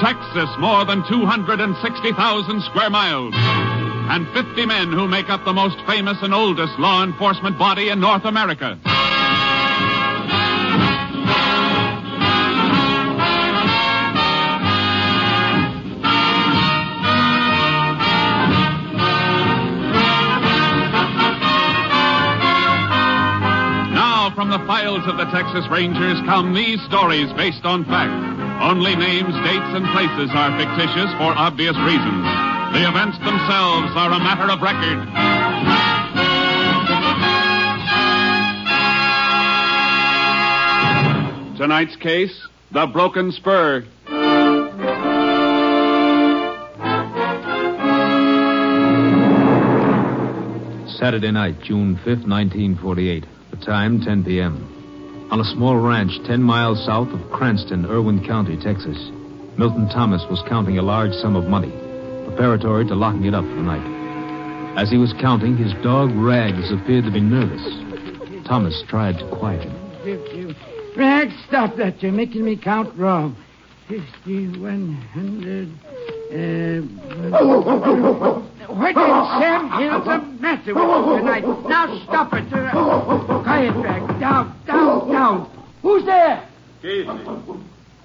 Texas, more than 260,000 square miles. And 50 men who make up the most famous and oldest law enforcement body in North America. From the files of the Texas Rangers come these stories based on fact. Only names, dates, and places are fictitious for obvious reasons. The events themselves are a matter of record. Tonight's case The Broken Spur. Saturday night, June 5th, 1948. Time, 10 p.m. On a small ranch 10 miles south of Cranston, Irwin County, Texas, Milton Thomas was counting a large sum of money, preparatory to locking it up for the night. As he was counting, his dog Rags appeared to be nervous. Thomas tried to quiet him. Rags, stop that. You're making me count wrong. Fifty, one hundred. Uh, what in Sam Hill's the matter with you tonight? Now stop it. Uh, quiet, Rags. Down, down, down. Who's there? Casey,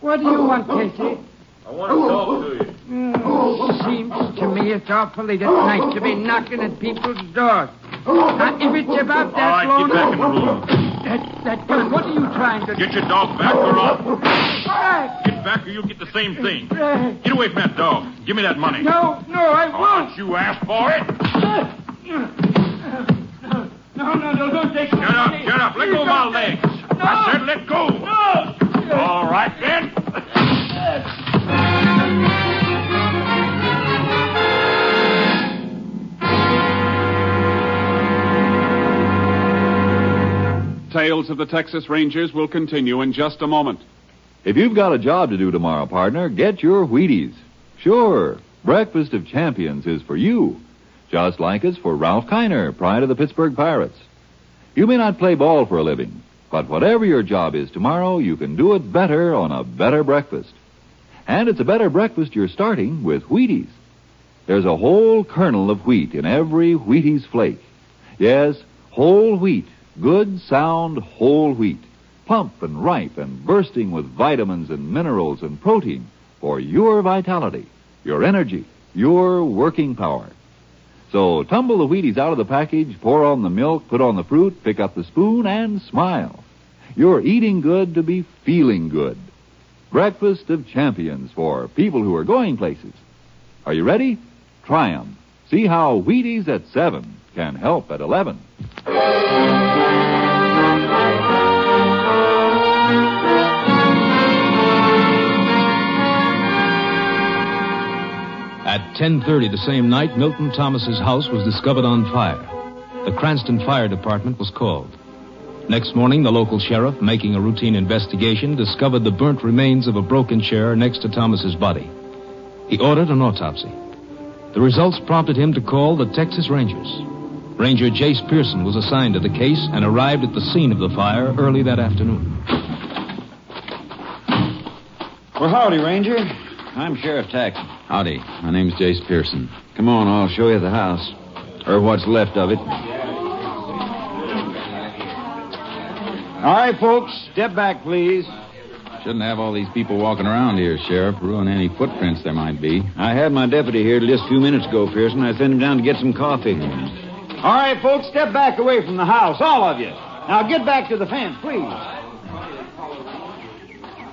What do you want, Casey? I want to talk to you. Oh, seems to me it's awful late at night to be knocking at people's doors. Now, if it's about All right, that long... get back in the room. That, that gun, what are you trying to Get your dog back or. Rags, Get back or you'll get the same thing. Rags. Get away from that dog. Give me that money. No, no, I won't. don't you ask for it. No, no, no, don't take Get up, get up. Let go of my legs. I said let go. No! All right, then. Tales of the Texas Rangers will continue in just a moment. If you've got a job to do tomorrow, partner, get your Wheaties. Sure, Breakfast of Champions is for you, just like it's for Ralph Kiner, pride of the Pittsburgh Pirates. You may not play ball for a living, but whatever your job is tomorrow, you can do it better on a better breakfast. And it's a better breakfast you're starting with Wheaties. There's a whole kernel of wheat in every Wheaties flake. Yes, whole wheat, good, sound, whole wheat. Plump and ripe and bursting with vitamins and minerals and protein for your vitality, your energy, your working power. So tumble the Wheaties out of the package, pour on the milk, put on the fruit, pick up the spoon, and smile. You're eating good to be feeling good. Breakfast of champions for people who are going places. Are you ready? Try 'em. See how Wheaties at 7 can help at 11. At 10.30 the same night, Milton Thomas's house was discovered on fire. The Cranston Fire Department was called. Next morning, the local sheriff, making a routine investigation, discovered the burnt remains of a broken chair next to Thomas's body. He ordered an autopsy. The results prompted him to call the Texas Rangers. Ranger Jace Pearson was assigned to the case and arrived at the scene of the fire early that afternoon. Well, howdy, Ranger. I'm Sheriff Taxon. Howdy. My name's Jace Pearson. Come on, I'll show you the house. Or what's left of it. All right, folks, step back, please. Shouldn't have all these people walking around here, Sheriff. Ruin any footprints there might be. I had my deputy here just a few minutes ago, Pearson. I sent him down to get some coffee. All right, folks, step back away from the house, all of you. Now get back to the fence, please.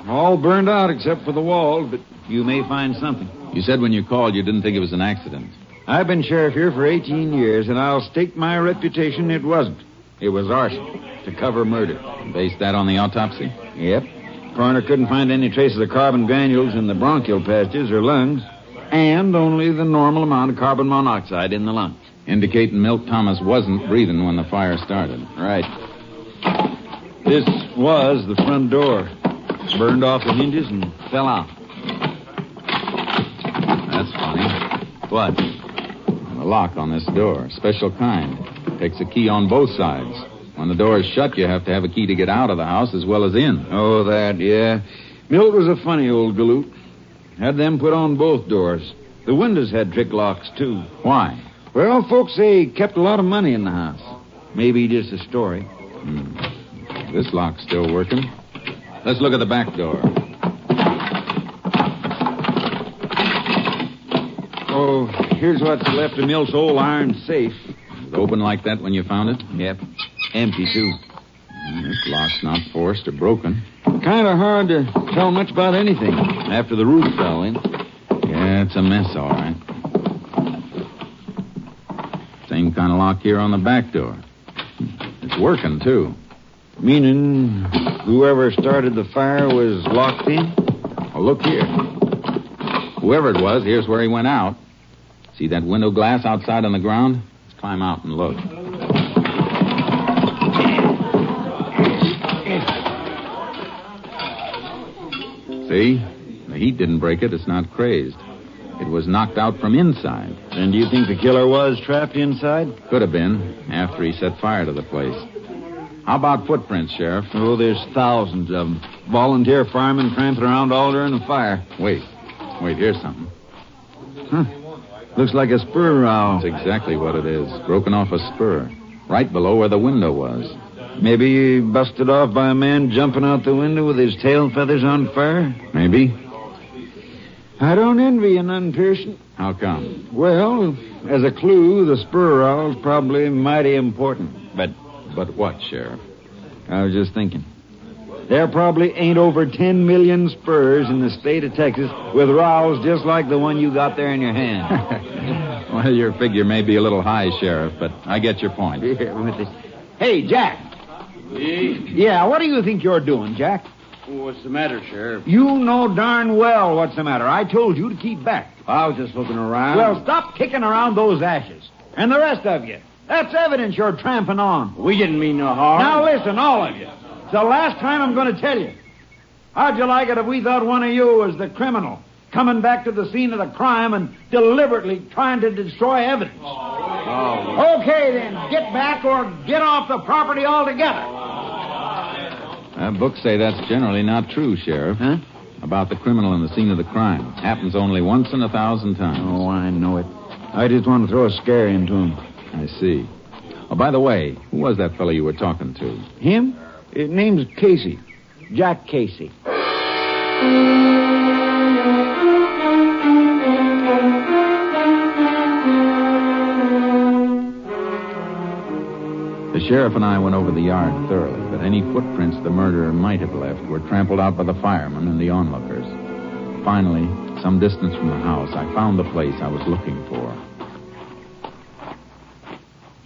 All burned out except for the walls, but you may find something. You said when you called you didn't think it was an accident. I've been sheriff here for 18 years, and I'll stake my reputation it wasn't. It was arson to cover murder. Based that on the autopsy? Yep. Coroner couldn't find any traces of carbon granules in the bronchial passages or lungs. And only the normal amount of carbon monoxide in the lungs. Indicating Milt Thomas wasn't breathing when the fire started. Right. This was the front door. Burned off the hinges and fell out. That's funny. What? The lock on this door, special kind. Takes a key on both sides. When the door is shut, you have to have a key to get out of the house as well as in. Oh, that, yeah. Milt was a funny old galoot. Had them put on both doors. The windows had trick locks, too. Why? Well, folks say he kept a lot of money in the house. Maybe just a story. Hmm. This lock's still working. Let's look at the back door. Oh, here's what's left of Milt's old iron safe. Was it open like that when you found it? Yep. Empty, too. Mm, this lock's not forced or broken. Kind of hard to tell much about anything after the roof fell in. Yeah, it's a mess, all right. Same kind of lock here on the back door. It's working, too. Meaning whoever started the fire was locked in? Well, look here. Whoever it was, here's where he went out. See that window glass outside on the ground? Let's climb out and look. See? The heat didn't break it. It's not crazed. It was knocked out from inside. And do you think the killer was trapped inside? Could have been after he set fire to the place. How about footprints, Sheriff? Oh, there's thousands of them. Volunteer firemen tramping around all during the fire. Wait. Wait, here's something. Looks like a spur rowel. That's exactly what it is. Broken off a spur. Right below where the window was. Maybe busted off by a man jumping out the window with his tail feathers on fire? Maybe. I don't envy you none, Pearson. How come? Well, as a clue, the spur rowel's probably mighty important. But But what, Sheriff? I was just thinking. There probably ain't over 10 million spurs in the state of Texas with rowels just like the one you got there in your hand. Well, your figure may be a little high, Sheriff, but I get your point. Yeah, with the- Hey, Jack. Yeah, what do you think you're doing, Jack? What's the matter, Sheriff? You know darn well what's the matter. I told you to keep back. I was just looking around. Well, stop kicking around those ashes. And the rest of you. That's evidence you're tramping on. we didn't mean no harm. Now listen, all of you. It's the last time I'm going to tell you. How'd you like it if we thought one of you was the criminal, coming back to the scene of the crime and deliberately trying to destroy evidence? Oh, Okay, then, get back or get off the property altogether. Uh, books say that's generally not true, Sheriff. Huh? About the criminal in the scene of the crime. Happens only once in a thousand times. Oh, I know it. I just want to throw a scare into him. I see. Oh, by the way, who was that fellow you were talking to? Him? His name's Casey. Jack Casey. The sheriff and I went over the yard thoroughly, but any footprints the murderer might have left were trampled out by the firemen and the onlookers. Finally, some distance from the house, I found the place I was looking for.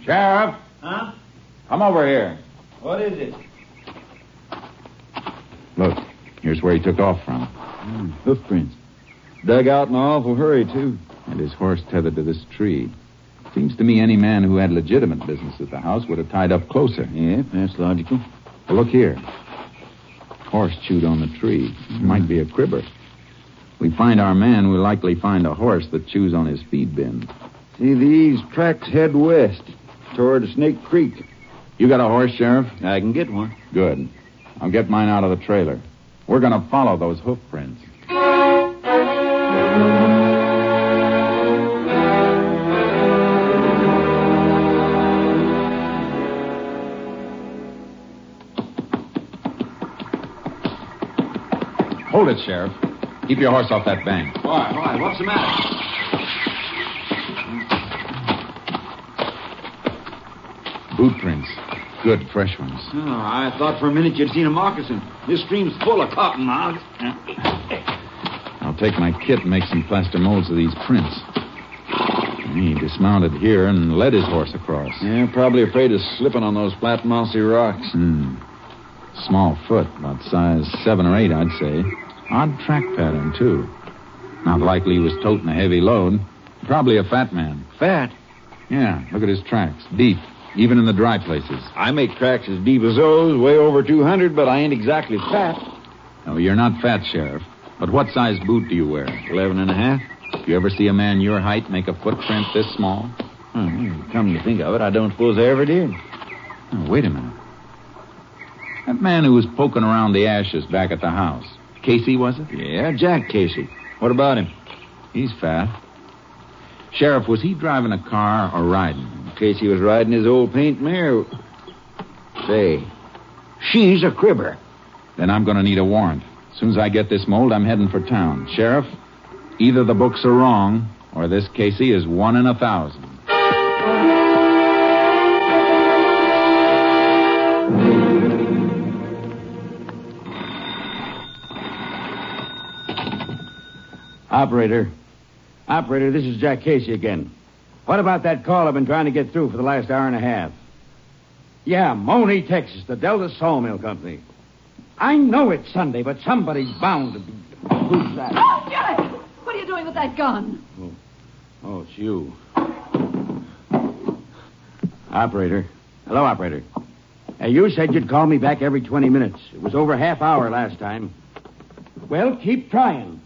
Sheriff? Huh? Come over here. What is it? Look, here's where he took off from. Hoofprints. Dug out in an awful hurry, too. And his horse tethered to this tree. Seems to me any man who had legitimate business at the house would have tied up closer. Yeah, that's logical. Well, look here. Horse chewed on the tree. Might be a cribber. We find our man, we'll likely find a horse that chews on his feed bin. See, these tracks head west toward Snake Creek. You got a horse, Sheriff? I can get one. Good. I'll get mine out of the trailer. We're going to follow those hoof prints. Hold it, Sheriff. Keep your horse off that bank. why? Why? What's the matter? Boot prints. Good, fresh ones. Oh, I thought for a minute you'd seen a moccasin. This stream's full of cottonmouths. I'll take my kit and make some plaster molds of these prints. He dismounted here and led his horse across. Yeah, probably afraid of slipping on those flat, mossy rocks. Hmm. Small foot, about size seven or eight, I'd say. Odd track pattern, too. Not likely he was toting a heavy load. Probably a fat man. Fat? Yeah, look at his tracks. Deep, even in the dry places. I make tracks as deep as those, way over 200, but I ain't exactly fat. No, you're not fat, Sheriff. But what size boot do you wear? Eleven and a half. You ever see a man your height make a footprint this small? Hmm, come to think of it, I don't suppose I ever did. Oh, wait a minute. That man who was poking around the ashes back at the house. Casey, was it? Yeah, Jack Casey. What about him? He's fat. Sheriff, was he driving a car or riding? Casey was riding his old paint mare. Say, she's a cribber. Then I'm going to need a warrant. As soon as I get this mold, I'm heading for town. Sheriff, either the books are wrong, or this Casey is one in a thousand. Operator. Operator, this is Jack Casey again. What about that call I've been trying to get through for the last hour and a half? Yeah, Money, Texas, the Delta Sawmill Company. I know it's Sunday, but somebody's bound to be. Who's that? Oh, Jack! What are you doing with that gun? Oh, oh, it's you. Operator. Hello, operator. Hey, you said you'd call me back every 20 minutes. It was over half hour last time. Well, keep trying.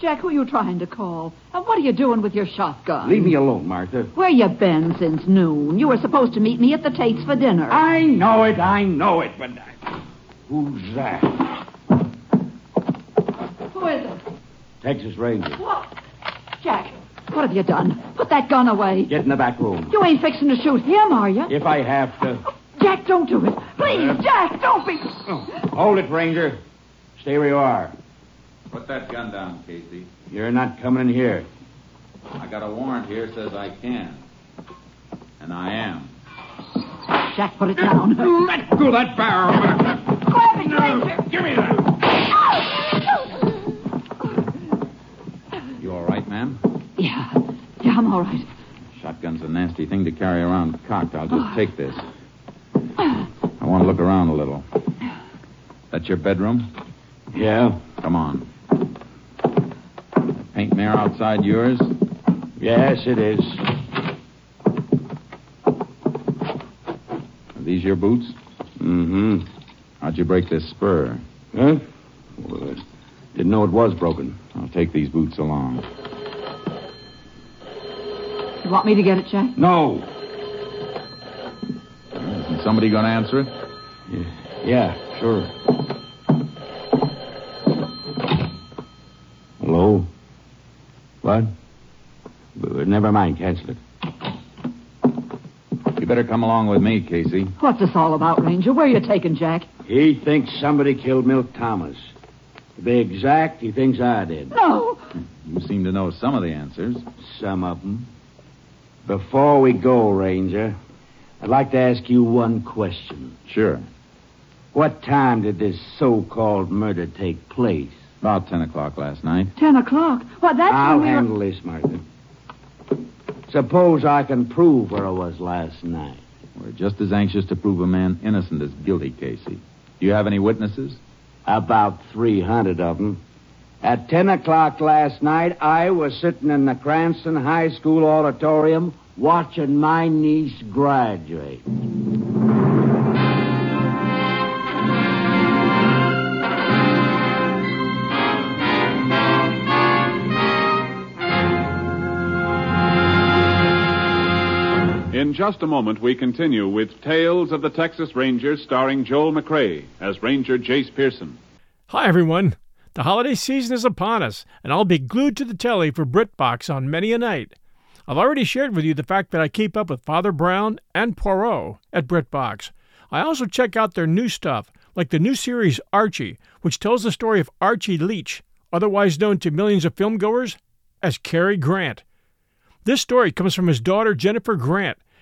Jack, who are you trying to call? And what are you doing with your shotgun? Leave me alone, Martha. Where you been since noon? You were supposed to meet me at the Tate's for dinner. I know it, I know it, but. Who's that? Who is it? Texas Ranger. What? Jack, what have you done? Put that gun away. Get in the back room. You ain't fixing to shoot him, are you? If I have to. Jack, don't do it. Please, Uh, Jack, don't be. Hold it, Ranger. Stay where you are. Put that gun down, Casey. You're not coming in here. I got a warrant here says I can. And I am. Jack, put it down. Let go that barrel. Grab it, Ranger. Give me that. Oh. You all right, ma'am? Yeah. Yeah, I'm all right. Shotgun's a nasty thing to carry around cocked. I'll just take this. I want to look around a little. That's your bedroom? Yeah? Come on. Paint mare outside yours? Yes, it is. Are these your boots? Mm-hmm. How'd you break this spur? Huh? Well, didn't know it was broken. I'll take these boots along. You want me to get it, Jack? No. Isn't somebody going to answer it? Yeah, sure. Hello? What? Never mind, cancel it. You better come along with me, Casey. What's this all about, Ranger? Where are you taking Jack? He thinks somebody killed Milt Thomas. To be exact, he thinks I did. No. You seem to know some of the answers. Some of them. Before we go, Ranger, I'd like to ask you one question. Sure. What time did this so-called murder take place? About 10 o'clock last night. Ten o'clock. Well, that's I'll when we were- handle this, Martha. Suppose I can prove where I was last night. We're just as anxious to prove a man innocent as guilty, Casey. Do you have any witnesses? About 300 of them. At 10 o'clock last night, I was sitting in the Cranston High School auditorium watching my niece graduate. Just a moment, we continue with Tales of the Texas Rangers starring Joel McCrea as Ranger Jace Pearson. Hi, everyone. The holiday season is upon us, and I'll be glued to the telly for BritBox on many a night. I've already shared with you the fact that I keep up with Father Brown and Poirot at BritBox. I also check out their new stuff, like the new series Archie, which tells the story of Archie Leach, otherwise known to millions of filmgoers as Cary Grant. This story comes from his daughter Jennifer Grant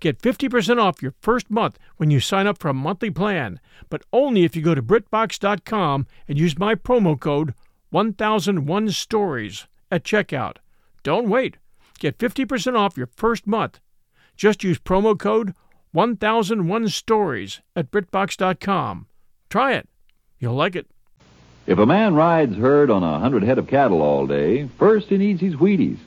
Get 50% off your first month when you sign up for a monthly plan, but only if you go to BritBox.com and use my promo code 1001stories at checkout. Don't wait. Get 50% off your first month. Just use promo code 1001stories at BritBox.com. Try it. You'll like it. If a man rides herd on a hundred head of cattle all day, first he needs his Wheaties.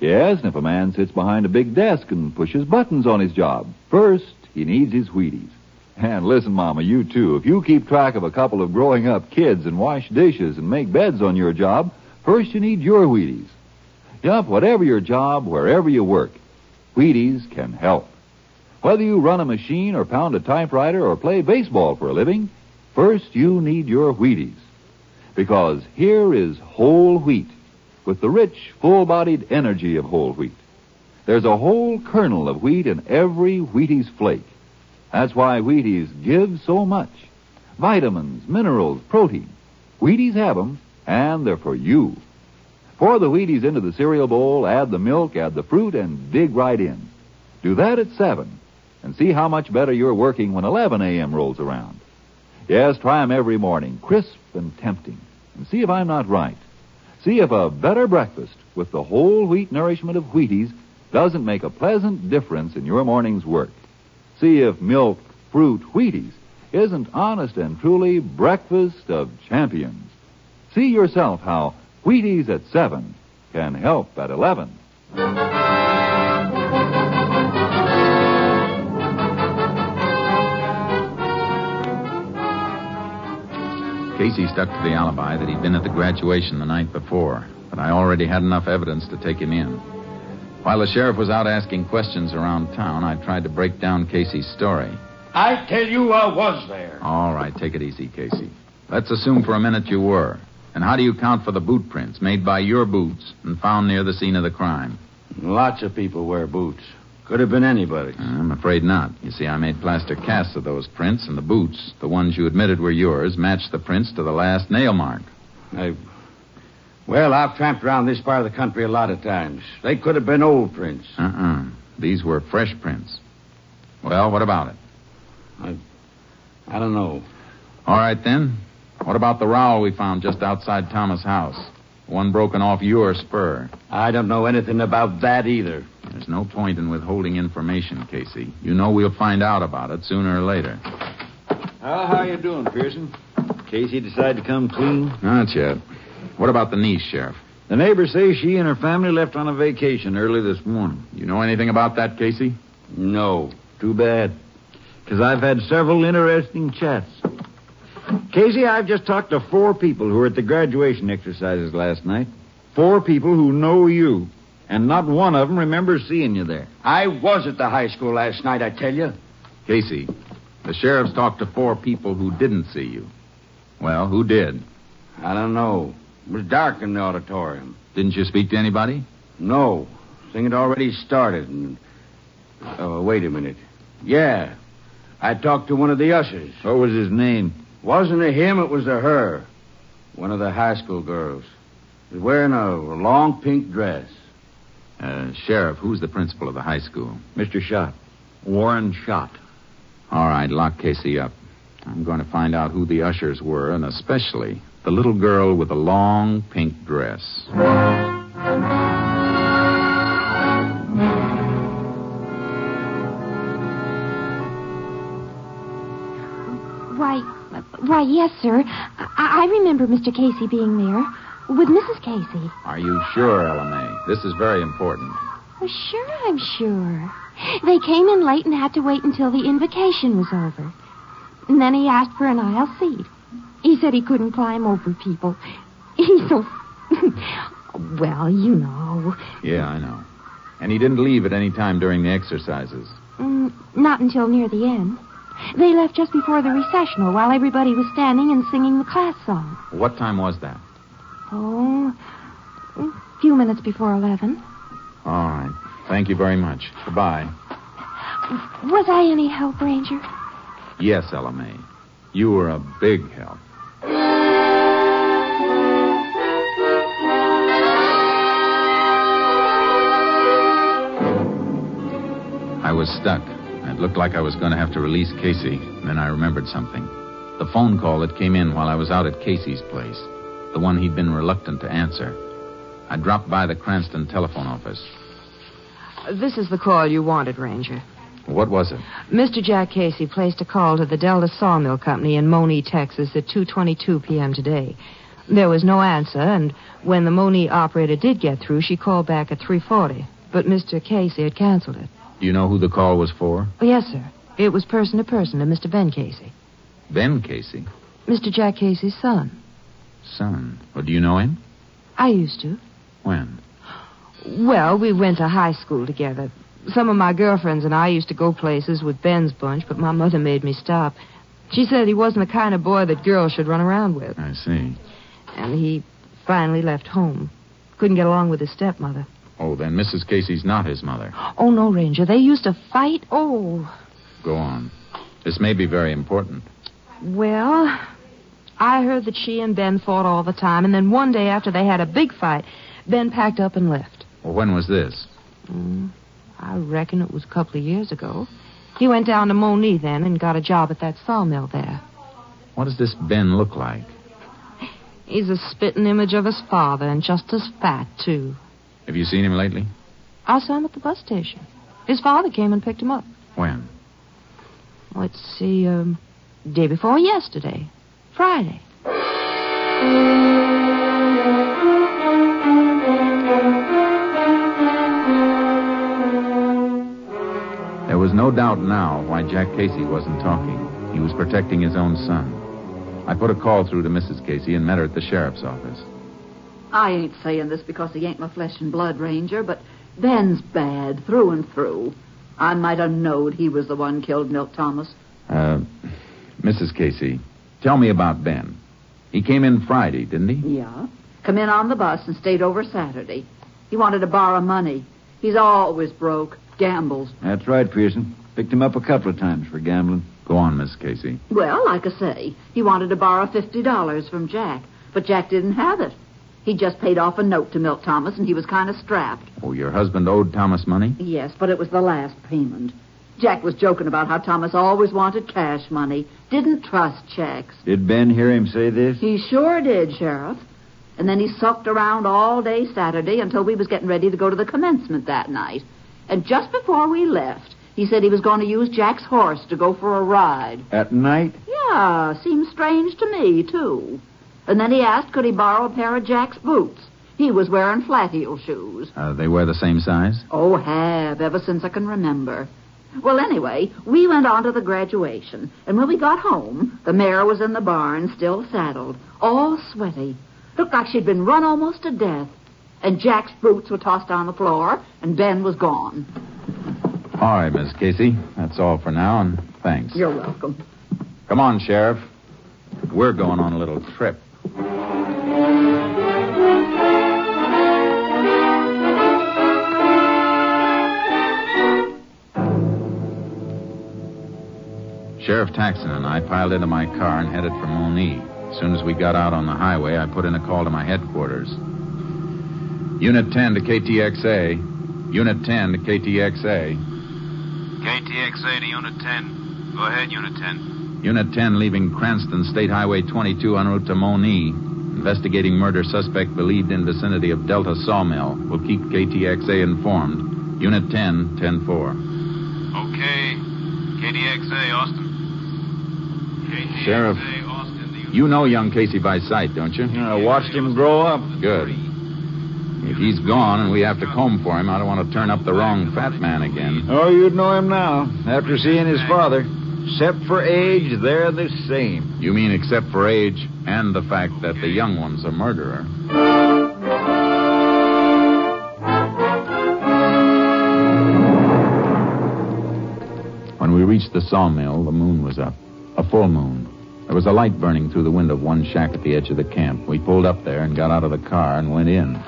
Yes, and if a man sits behind a big desk and pushes buttons on his job, first he needs his Wheaties. And listen, Mama, you too. If you keep track of a couple of growing up kids and wash dishes and make beds on your job, first you need your Wheaties. Yup, whatever your job, wherever you work, Wheaties can help. Whether you run a machine or pound a typewriter or play baseball for a living, first you need your Wheaties. Because here is whole wheat with the rich, full-bodied energy of whole wheat. There's a whole kernel of wheat in every Wheaties flake. That's why Wheaties give so much. Vitamins, minerals, protein. Wheaties have 'em, and they're for you. Pour the Wheaties into the cereal bowl, add the milk, add the fruit, and dig right in. Do that at 7, and see how much better you're working when 11 a.m. rolls around. Yes, try 'em every morning, crisp and tempting, and see if I'm not right. See if a better breakfast with the whole wheat nourishment of Wheaties doesn't make a pleasant difference in your morning's work. See if milk, fruit, Wheaties isn't honest and truly breakfast of champions. See yourself how Wheaties at 7 can help at 11. Casey stuck to the alibi that he'd been at the graduation the night before, but I already had enough evidence to take him in. While the sheriff was out asking questions around town, I tried to break down Casey's story. I tell you, I was there. All right, take it easy, Casey. Let's assume for a minute you were. And how do you account for the boot prints made by your boots and found near the scene of the crime? Lots of people wear boots. Could have been anybody. I'm afraid not. You see, I made plaster casts of those prints, and the boots, the ones you admitted were yours, matched the prints to the last nail mark. I. Well, I've tramped around this part of the country a lot of times. They could have been old prints. Uh-uh. These were fresh prints. Well, what about it? I. I don't know. All right, then. What about the rowel we found just outside Thomas' house? One broken off your spur. I don't know anything about that either. There's no point in withholding information, Casey. You know we'll find out about it sooner or later. Well, how you doing, Pearson? Casey decided to come clean? Not yet. What about the niece, Sheriff? The neighbors say she and her family left on a vacation early this morning. You know anything about that, Casey? No. Too bad. Because I've had several interesting chats. Casey, I've just talked to four people who were at the graduation exercises last night. Four people who know you. And not one of them remembers seeing you there. I was at the high school last night, I tell you. Casey, the sheriff's talked to four people who didn't see you. Well, who did? I don't know. It was dark in the auditorium. Didn't you speak to anybody? No. Thing had already started. And... Oh, wait a minute. Yeah. I talked to one of the ushers. What was his name? Wasn't a him, it was a her. One of the high school girls. Was wearing a long pink dress. Uh, Sheriff, who's the principal of the high school? Mr. Schott. Warren Schott. All right, lock Casey up. I'm going to find out who the ushers were, and especially the little girl with the long pink dress. Why, yes, sir. I, I remember Mr. Casey being there with Mrs. Casey. Are you sure, LMA? This is very important. Well, sure, I'm sure. They came in late and had to wait until the invocation was over. And then he asked for an aisle seat. He said he couldn't climb over people. He's so. well, you know. Yeah, I know. And he didn't leave at any time during the exercises. Mm, not until near the end. They left just before the recessional while everybody was standing and singing the class song. What time was that? Oh, a few minutes before 11. All right. Thank you very much. Goodbye. Was I any help, Ranger? Yes, LMA. You were a big help. I was stuck. It looked like I was going to have to release Casey. Then I remembered something. The phone call that came in while I was out at Casey's place. The one he'd been reluctant to answer. I dropped by the Cranston telephone office. This is the call you wanted, Ranger. What was it? Mr. Jack Casey placed a call to the Delta Sawmill Company in Monee, Texas at 2.22 p.m. today. There was no answer, and when the Monee operator did get through, she called back at 3.40. But Mr. Casey had canceled it. Do you know who the call was for? Oh, yes, sir. It was person to person to Mr. Ben Casey. Ben Casey. Mr. Jack Casey's son. Son. Well, do you know him? I used to. When? Well, we went to high school together. Some of my girlfriends and I used to go places with Ben's bunch, but my mother made me stop. She said he wasn't the kind of boy that girls should run around with. I see. And he finally left home. Couldn't get along with his stepmother. Oh, then Mrs. Casey's not his mother. Oh, no, Ranger. They used to fight. Oh. Go on. This may be very important. Well, I heard that she and Ben fought all the time, and then one day after they had a big fight, Ben packed up and left. Well, when was this? Mm, I reckon it was a couple of years ago. He went down to Monee then and got a job at that sawmill there. What does this Ben look like? He's a spitting image of his father and just as fat, too. Have you seen him lately? I saw him at the bus station. His father came and picked him up. When? Let's see, um, day before yesterday. Friday. There was no doubt now why Jack Casey wasn't talking. He was protecting his own son. I put a call through to Mrs. Casey and met her at the sheriff's office. I ain't saying this because he ain't my flesh and blood, Ranger, but Ben's bad through and through. I might have knowed he was the one killed Milt Thomas. Uh, Mrs. Casey, tell me about Ben. He came in Friday, didn't he? Yeah. Come in on the bus and stayed over Saturday. He wanted to borrow money. He's always broke. Gambles. That's right, Pearson. Picked him up a couple of times for gambling. Go on, Miss Casey. Well, like I say, he wanted to borrow $50 from Jack, but Jack didn't have it. He just paid off a note to Milt Thomas, and he was kind of strapped. Oh, your husband owed Thomas money? Yes, but it was the last payment. Jack was joking about how Thomas always wanted cash money, didn't trust checks. Did Ben hear him say this? He sure did, Sheriff. And then he sucked around all day Saturday until we was getting ready to go to the commencement that night. And just before we left, he said he was going to use Jack's horse to go for a ride. At night? Yeah, seems strange to me, too. And then he asked could he borrow a pair of Jack's boots. He was wearing flat heel shoes. Uh, they wear the same size? Oh, have, ever since I can remember. Well, anyway, we went on to the graduation, and when we got home, the mare was in the barn, still saddled, all sweaty. Looked like she'd been run almost to death. And Jack's boots were tossed on the floor, and Ben was gone. All right, Miss Casey. That's all for now, and thanks. You're welcome. Come on, Sheriff. We're going on a little trip. Sheriff Taxon and I piled into my car and headed for Monee. As soon as we got out on the highway, I put in a call to my headquarters. Unit 10 to KTXA. Unit 10 to KTXA. KTXA to Unit 10. Go ahead, Unit 10. Unit 10 leaving Cranston State Highway 22 en route to Monee. Investigating murder suspect believed in vicinity of Delta Sawmill. Will keep KTXA informed. Unit 10, 10 4. Okay. KTXA, Austin. Sheriff, you know young Casey by sight, don't you? I watched him grow up. Good. If he's gone and we have to comb for him, I don't want to turn up the wrong fat man again. Oh, you'd know him now, after seeing his father. Except for age, they're the same. You mean except for age and the fact that the young one's a murderer? When we reached the sawmill, the moon was up. A full moon. There was a light burning through the window of one shack at the edge of the camp. We pulled up there and got out of the car and went in.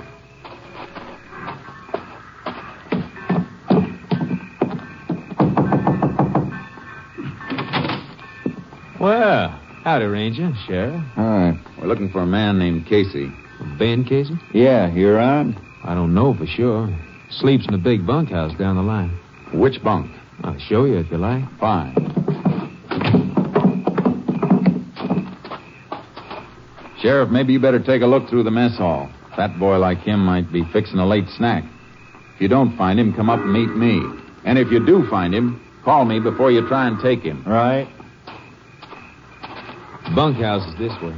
Well, howdy, Ranger, Sheriff. Hi. We're looking for a man named Casey. Ben Casey? Yeah, you're on? I don't know for sure. Sleeps in the big bunkhouse down the line. Which bunk? I'll show you if you like. Fine. Sheriff, maybe you better take a look through the mess hall. Fat boy like him might be fixing a late snack. If you don't find him, come up and meet me. And if you do find him, call me before you try and take him. Right. Bunkhouse is this way.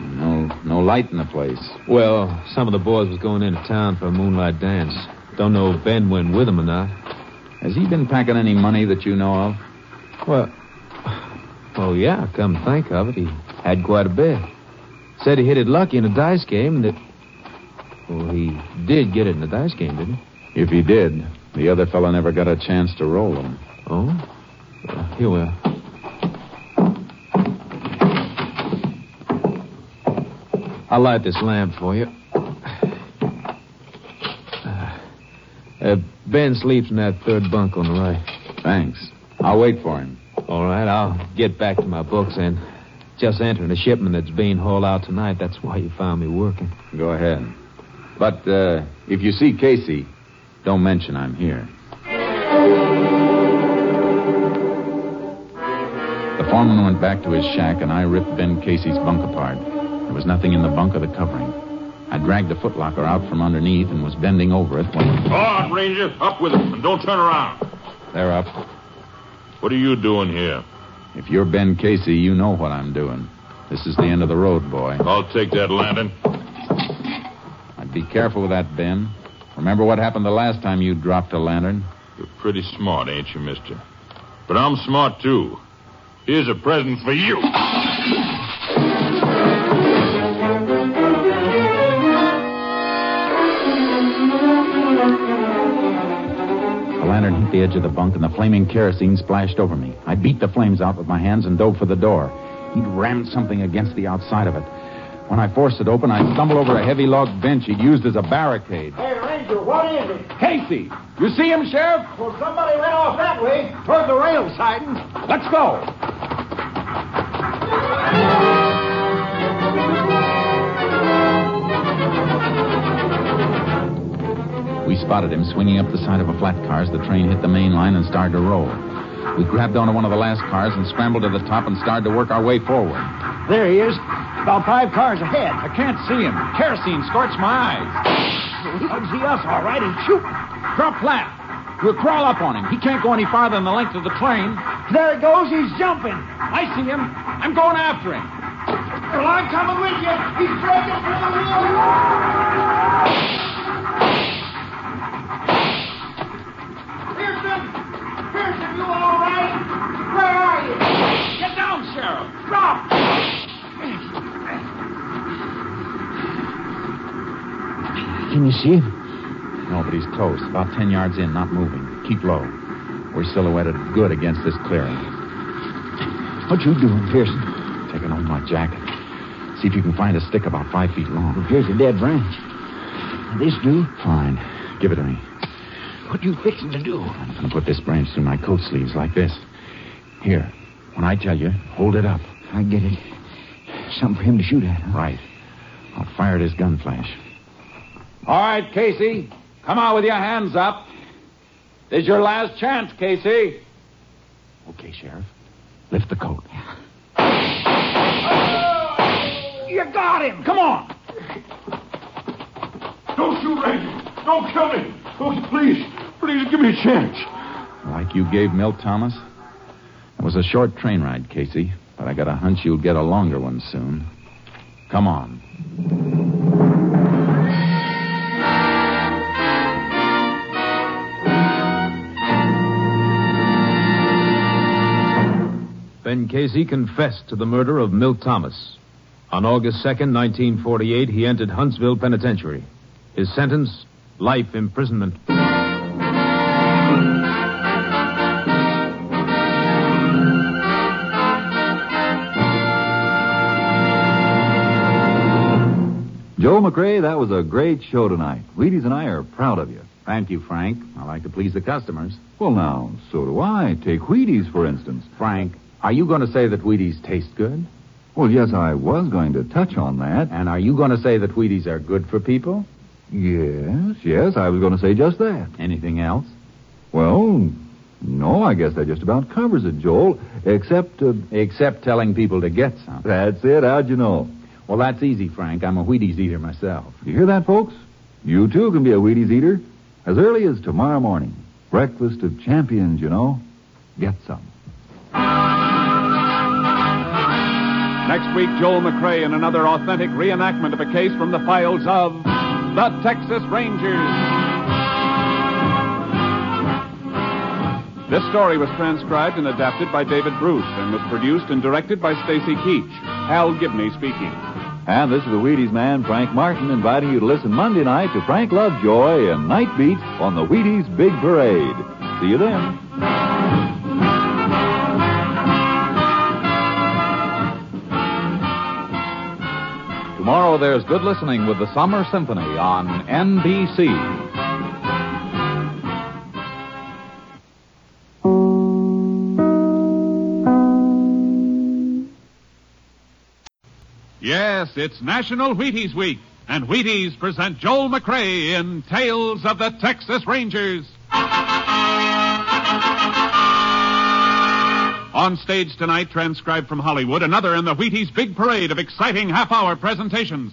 No, no light in the place. Well, some of the boys was going into town for a moonlight dance. Don't know if Ben went with them or not. Has he been packing any money that you know of? Well, oh yeah, come to think of it, he had quite a bit. Said he hit it lucky in a dice game and that. Well, he did get it in a dice game, didn't he? If he did, the other fellow never got a chance to roll them. Oh? Well, here we are. I'll light this lamp for you. Uh, ben sleeps in that third bunk on the right. Thanks. I'll wait for him. All right, I'll get back to my books and just entering a shipment that's being hauled out tonight. That's why you found me working. Go ahead. But uh, if you see Casey, don't mention I'm here. The foreman went back to his shack, and I ripped Ben Casey's bunk apart. There was nothing in the bunk or the covering. I dragged the footlocker out from underneath and was bending over it when. On, Ranger. Up with it, and don't turn around. They're up. What are you doing here? If you're Ben Casey, you know what I'm doing. This is the end of the road, boy. I'll take that lantern. I'd be careful with that, Ben. Remember what happened the last time you dropped a lantern? You're pretty smart, ain't you, mister? But I'm smart, too. Here's a present for you. Hit the edge of the bunk, and the flaming kerosene splashed over me. I beat the flames out with my hands and dove for the door. He'd rammed something against the outside of it. When I forced it open, I stumbled over a heavy log bench he'd used as a barricade. Hey, Ranger, what is it? Casey! You see him, Sheriff? Well, somebody went off that way, toward the rail siding. Let's go. We spotted him swinging up the side of a flat car as the train hit the main line and started to roll. We grabbed onto one of the last cars and scrambled to the top and started to work our way forward. There he is. About five cars ahead. I can't see him. Kerosene scorched my eyes. He can see us all right. He's shooting. Drop flat. We'll crawl up on him. He can't go any farther than the length of the train. There he goes. He's jumping. I see him. I'm going after him. Well, I'm coming with you. He's breaking through the wheel. Pearson, you all right? Where are you? Get down, Sheriff. Drop! Can you see him? No, but he's close. About ten yards in, not moving. Keep low. We're silhouetted good against this clearing. What you doing, Pearson? Taking off my jacket. See if you can find a stick about five feet long. Well, here's a dead branch. This do? Fine. Give it to me. What you fixing to do? I'm going to put this branch through my coat sleeves like this. Here. When I tell you, hold it up. I get it. Something for him to shoot at, huh? Right. I'll fire at his gun flash. All right, Casey. Come out with your hands up. This is your last chance, Casey. Okay, Sheriff. Lift the coat. You got him. Come on. Don't shoot, Ranger. Don't kill me. Oh, please, please give me a chance. Like you gave Milt Thomas? It was a short train ride, Casey, but I got a hunch you'll get a longer one soon. Come on. Ben Casey confessed to the murder of Milt Thomas. On August 2nd, 1948, he entered Huntsville Penitentiary. His sentence, life imprisonment. Joe McCrea, that was a great show tonight. Wheaties and I are proud of you. Thank you, Frank. I like to please the customers. Well, now, so do I. Take Wheaties, for instance. Frank, are you going to say that Wheaties taste good? Well, yes, I was going to touch on that. And are you going to say that Wheaties are good for people? Yes, yes, I was going to say just that. Anything else? Well, No, I guess that just about covers it, Joel. Except, uh, Except telling people to get some. that's it. How'd you know? Well, that's easy, Frank. I'm a Wheaties eater myself. You hear that, folks? You too can be a Wheaties eater as early as tomorrow morning. Breakfast of champions, you know. Get some. Next week, Joel McCrea in another authentic reenactment of a case from the files of the Texas Rangers. This story was transcribed and adapted by David Bruce and was produced and directed by Stacy Keach. Hal Gibney speaking. And this is the Wheaties man, Frank Martin, inviting you to listen Monday night to Frank Lovejoy and Night Beat on the Wheaties Big Parade. See you then. Tomorrow there's good listening with the Summer Symphony on NBC. Yes, it's National Wheaties Week, and Wheaties present Joel McCrea in Tales of the Texas Rangers. On stage tonight, transcribed from Hollywood, another in the Wheaties big parade of exciting half hour presentations.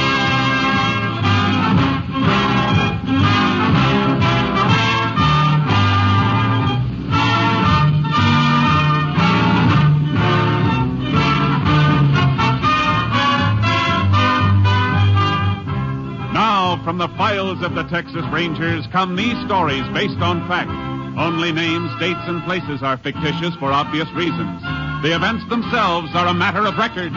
From the files of the Texas Rangers come these stories based on fact. Only names, dates, and places are fictitious for obvious reasons. The events themselves are a matter of record.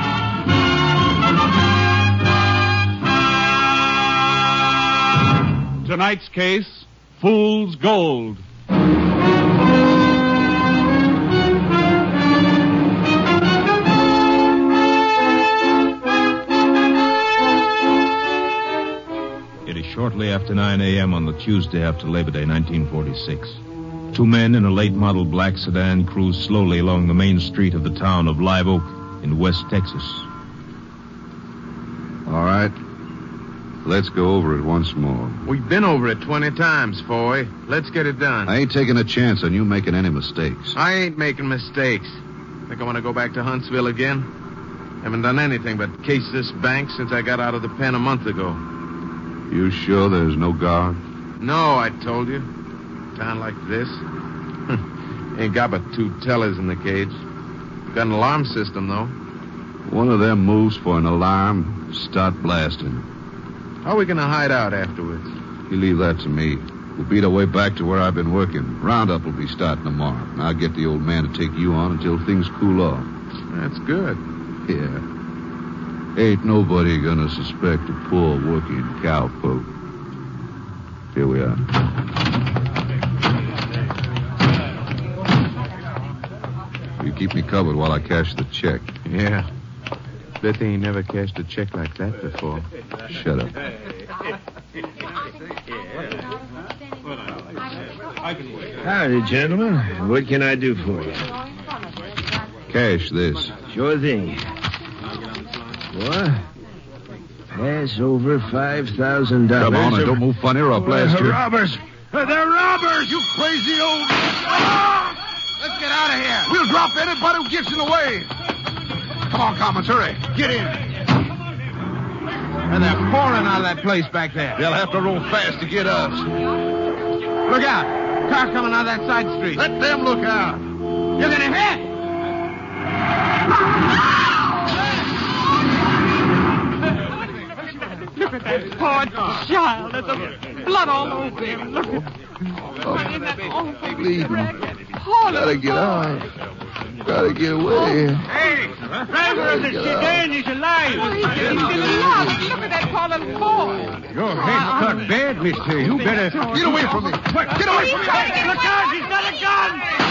Tonight's case Fool's Gold. Shortly after 9 a.m. on the Tuesday after Labor Day, 1946. Two men in a late model black sedan cruise slowly along the main street of the town of Live Oak in West Texas. All right. Let's go over it once more. We've been over it 20 times, Foy. Let's get it done. I ain't taking a chance on you making any mistakes. I ain't making mistakes. Think I want to go back to Huntsville again? Haven't done anything but case this bank since I got out of the pen a month ago. You sure there's no guard? No, I told you. Town like this. ain't got but two tellers in the cage. Got an alarm system, though. One of them moves for an alarm, start blasting. How are we going to hide out afterwards? You leave that to me. We'll beat our way back to where I've been working. Roundup will be starting tomorrow. I'll get the old man to take you on until things cool off. That's good. Yeah. Ain't nobody gonna suspect a poor working cowpoke. Here we are. You keep me covered while I cash the check. Yeah. Bet they ain't never cashed a check like that before. Shut up. Howdy, gentlemen. What can I do for you? Cash this. Sure thing. What? Pass over five thousand dollars. Come on, and don't move funny or I'll blast you. Robbers! They're robbers, you crazy old. Ah! Let's get out of here. We'll drop anybody who gets in the way. Come on, Commons, hurry. Get in. And they're pouring out of that place back there. They'll have to roll fast to get us. Look out. Car coming out of that side street. Let them look out. You're going to hit. Look at that poor child. There's blood all over him. Look at in that awful Bleeding. Gotta little get out. Gotta get away. Hey, driver of the sedan is alive. Oh, he's, he's still alive. Look at that poor little boy. Your head's ah, cut bad, mister. You better. Get away from me. Get away from me. Look out, he's got a gun.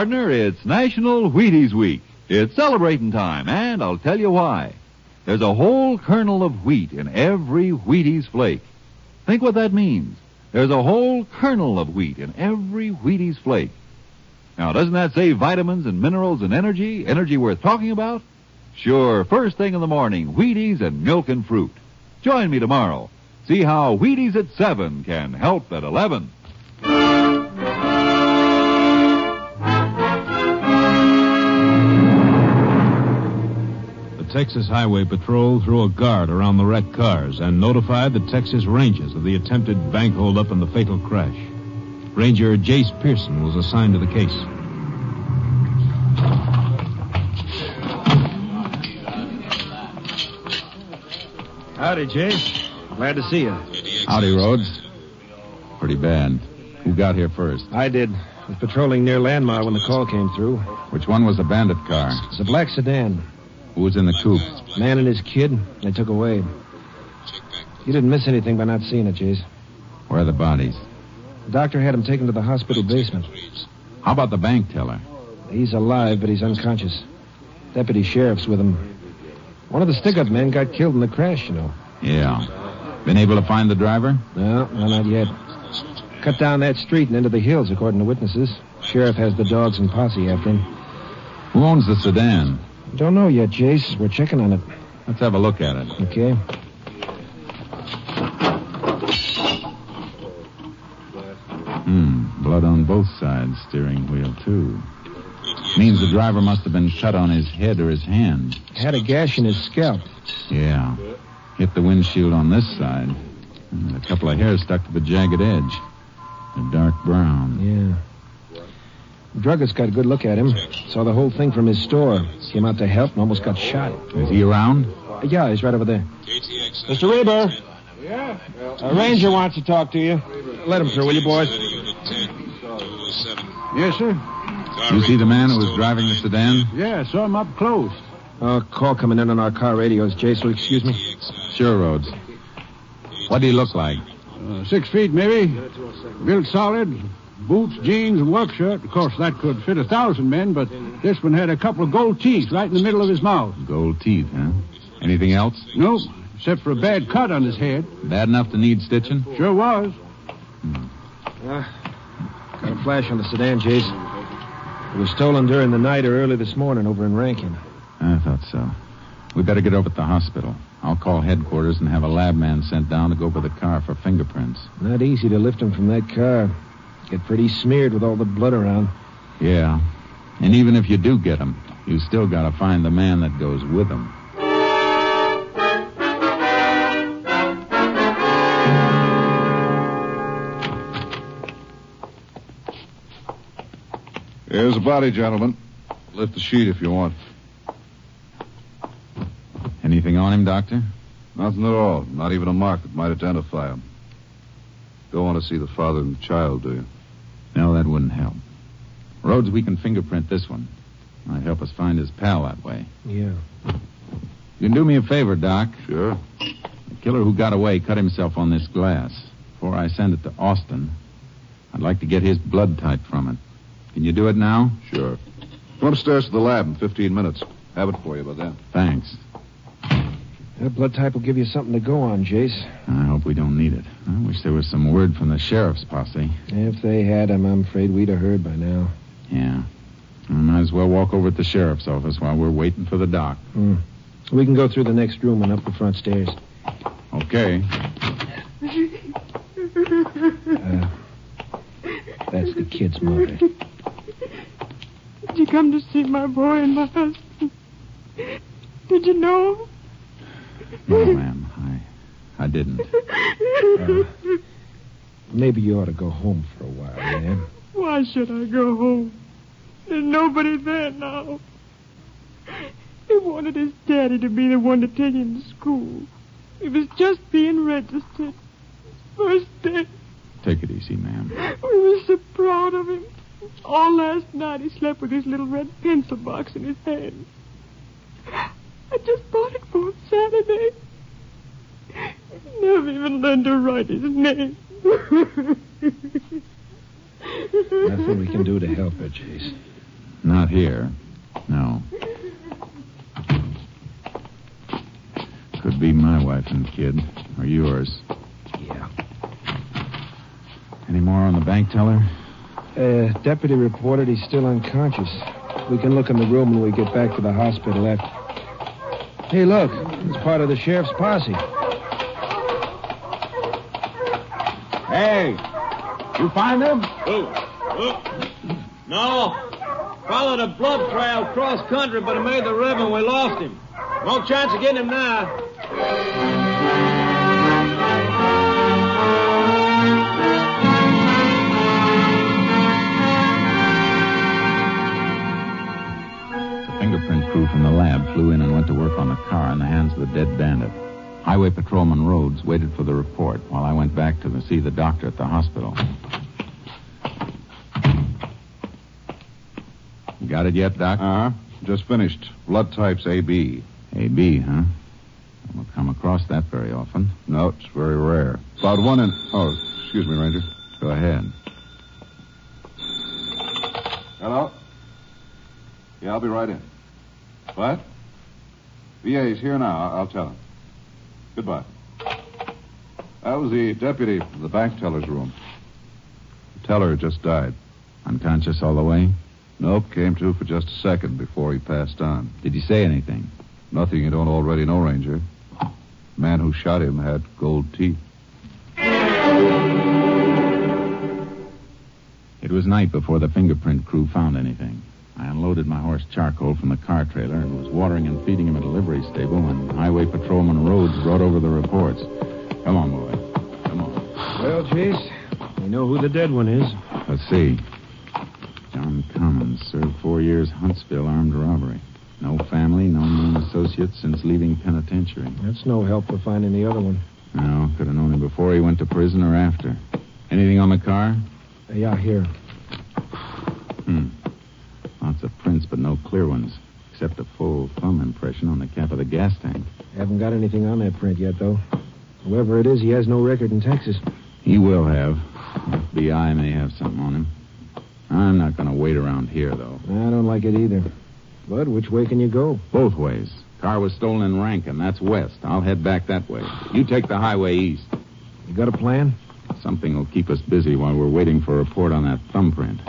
Partner, it's National Wheaties Week. It's celebrating time, and I'll tell you why. There's a whole kernel of wheat in every Wheaties flake. Think what that means. There's a whole kernel of wheat in every Wheaties flake. Now, doesn't that say vitamins and minerals and energy? Energy worth talking about? Sure, first thing in the morning, Wheaties and milk and fruit. Join me tomorrow. See how Wheaties at 7 can help at 11. Texas Highway Patrol threw a guard around the wrecked cars and notified the Texas Rangers of the attempted bank holdup and the fatal crash. Ranger Jace Pearson was assigned to the case. Howdy, Jace. Glad to see you. Howdy, Rhodes. Pretty bad. Who got here first? I did. I Was patrolling near Landmar when the call came through. Which one was the bandit car? It's a black sedan. Who was in the coop? Man and his kid. They took away. You didn't miss anything by not seeing it, Jace. Where are the bodies? The doctor had him taken to the hospital basement. How about the bank teller? He's alive, but he's unconscious. Deputy sheriff's with him. One of the stick-up men got killed in the crash, you know. Yeah. Been able to find the driver? No, no, not yet. Cut down that street and into the hills, according to witnesses. Sheriff has the dogs and posse after him. Who owns the sedan? Don't know yet, Jace. We're checking on it. Let's have a look at it. Okay. Hmm. Blood on both sides, steering wheel, too. Means the driver must have been shot on his head or his hand. Had a gash in his scalp. Yeah. Hit the windshield on this side. And a couple of hairs stuck to the jagged edge. A dark brown. Yeah. The druggist got a good look at him. Saw the whole thing from his store. Came out to help and almost got shot. Is he around? Uh, yeah, he's right over there. Mr. Reber. Yeah? A ranger wants to talk to you. Let him through, will you, boys? Yes, sir. You see the man who was driving the sedan? Yeah, saw him up close. Uh, call coming in on our car radios. Jace, will excuse me? Sure, Rhodes. What do he look like? Uh, six feet, maybe. Built solid. Boots, jeans, and work shirt. Of course, that could fit a thousand men, but this one had a couple of gold teeth right in the middle of his mouth. Gold teeth, huh? Anything else? Nope, except for a bad cut on his head. Bad enough to need stitching? Sure was. Uh, got a flash on the sedan, Jace. It was stolen during the night or early this morning over in Rankin. I thought so. We better get over to the hospital. I'll call headquarters and have a lab man sent down to go over the car for fingerprints. Not easy to lift him from that car. Get pretty smeared with all the blood around. Yeah. And even if you do get them, you still gotta find the man that goes with them. Here's the body, gentlemen. Lift the sheet if you want. Anything on him, Doctor? Nothing at all. Not even a mark that might identify him. Don't want to see the father and the child, do you? No, that wouldn't help. Rhodes, we can fingerprint this one. Might help us find his pal that way. Yeah. You can do me a favor, Doc. Sure. The killer who got away cut himself on this glass. Before I send it to Austin, I'd like to get his blood type from it. Can you do it now? Sure. Come upstairs to the lab in 15 minutes. Have it for you by then. Thanks. That blood type will give you something to go on, Jace. I hope we don't need it. I wish there was some word from the sheriff's posse. If they had him, I'm afraid we'd have heard by now. Yeah. I might as well walk over to the sheriff's office while we're waiting for the doc. Hmm. We can go through the next room and up the front stairs. Okay. Uh, that's the kid's mother. Did you come to see my boy and my husband? Did you know? No, ma'am. I, I didn't. Uh, maybe you ought to go home for a while, ma'am. Why should I go home? There's nobody there now. He wanted his daddy to be the one to take him to school. He was just being registered. First day. Take it easy, ma'am. We were so proud of him. All last night he slept with his little red pencil box in his hand. I just bought it for him Saturday. Never even learned to write his name. Nothing we can do to help her, Jace. Not here. No. Could be my wife and kid, or yours. Yeah. Any more on the bank teller? Uh, deputy reported he's still unconscious. We can look in the room when we get back to the hospital after. Hey, look. It's part of the sheriff's posse. Hey, you find him? Who? No. Followed a blood trail cross country, but he made the river and we lost him. No chance of getting him now. Crew from the lab flew in and went to work on the car in the hands of the dead bandit. Highway Patrolman Rhodes waited for the report while I went back to see the doctor at the hospital. Got it yet, Doc? Uh huh. Just finished. Blood types AB. AB, huh? Don't come across that very often. No, it's very rare. About one in. Oh, excuse me, Ranger. Go ahead. Hello? Yeah, I'll be right in. What? VA's here now. I'll tell him. Goodbye. That was the deputy from the bank teller's room. The teller just died. Unconscious all the way? Nope, came to for just a second before he passed on. Did he say anything? Nothing you don't already know, Ranger. The man who shot him had gold teeth. It was night before the fingerprint crew found anything. I unloaded my horse charcoal from the car trailer and was watering and feeding him at a livery stable when Highway Patrolman Rhodes brought over the reports. Come on, boy. Come on. Well, Jace, we know who the dead one is. Let's see. John Commons served four years Huntsville armed robbery. No family, no known associates since leaving penitentiary. That's no help for finding the other one. No, could have known him before he went to prison or after. Anything on the car? Yeah, here. Hmm. Lots of prints, but no clear ones, except a full thumb impression on the cap of the gas tank. Haven't got anything on that print yet, though. Whoever it is, he has no record in Texas. He will have. FBI may have something on him. I'm not going to wait around here, though. I don't like it either. Bud, which way can you go? Both ways. Car was stolen in Rankin. That's west. I'll head back that way. You take the highway east. You got a plan? Something will keep us busy while we're waiting for a report on that thumbprint.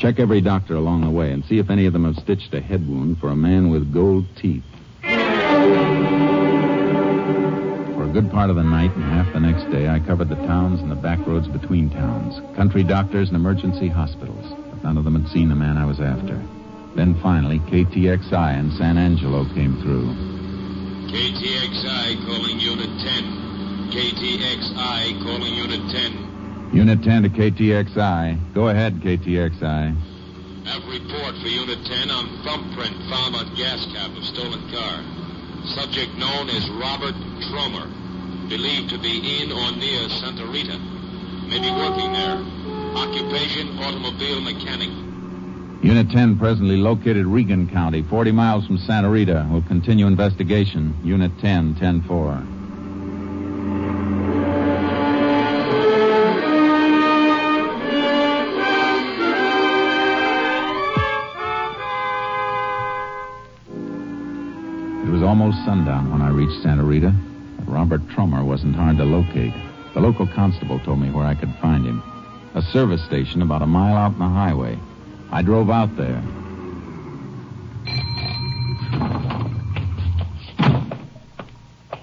Check every doctor along the way and see if any of them have stitched a head wound for a man with gold teeth. For a good part of the night and half the next day, I covered the towns and the back roads between towns, country doctors and emergency hospitals, but none of them had seen the man I was after. Then finally, KTXI in San Angelo came through. KTXI calling Unit 10. KTXI calling Unit 10. Unit 10 to KTXI. Go ahead, KTXI. Have report for Unit 10 on thumbprint found on gas cap of stolen car. Subject known as Robert Tromer. Believed to be in or near Santa Rita. May be working there. Occupation automobile mechanic. Unit 10 presently located Reagan County, 40 miles from Santa Rita. Will continue investigation. Unit 10, 10 4. Almost sundown when I reached Santa Rita, but Robert Trummer wasn't hard to locate. The local constable told me where I could find him. A service station about a mile out on the highway. I drove out there.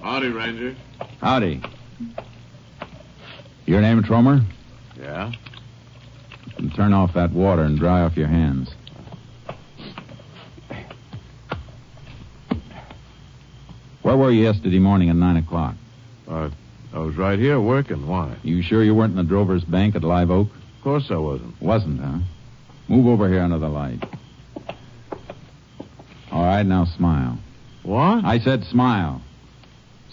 Howdy, Ranger. Howdy. Your name, Tromer? Yeah? And turn off that water and dry off your hands. Where were you yesterday morning at 9 o'clock? Uh, I was right here working. Why? You sure you weren't in the Drover's Bank at Live Oak? Of course I wasn't. Wasn't, huh? Move over here under the light. All right, now smile. What? I said smile.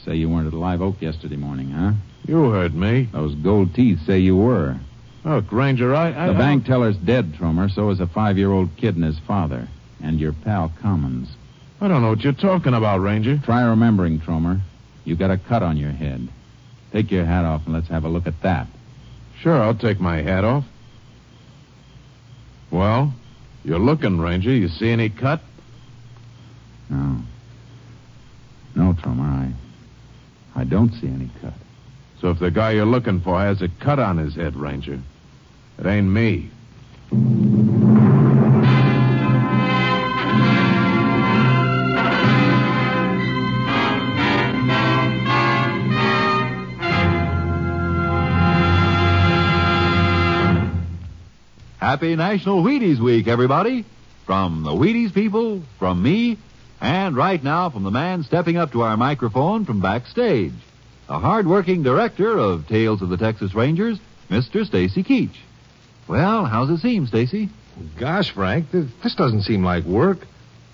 Say you weren't at Live Oak yesterday morning, huh? You heard me. Those gold teeth say you were. Look, Ranger, I. I the I bank teller's dead, Tromer. So is a five-year-old kid and his father. And your pal Commons. I don't know what you're talking about, Ranger. Try remembering, Tromer. You got a cut on your head. Take your hat off and let's have a look at that. Sure, I'll take my hat off. Well, You're looking, Ranger. You see any cut? No. No, Tromer, I. I don't see any cut. So if the guy you're looking for has a cut on his head, Ranger, it ain't me. Happy National Wheaties Week, everybody. From the Wheaties people, from me, and right now from the man stepping up to our microphone from backstage, the hard-working director of Tales of the Texas Rangers, Mr. Stacy Keach. Well, how's it seem, Stacy? Gosh, Frank, th- this doesn't seem like work.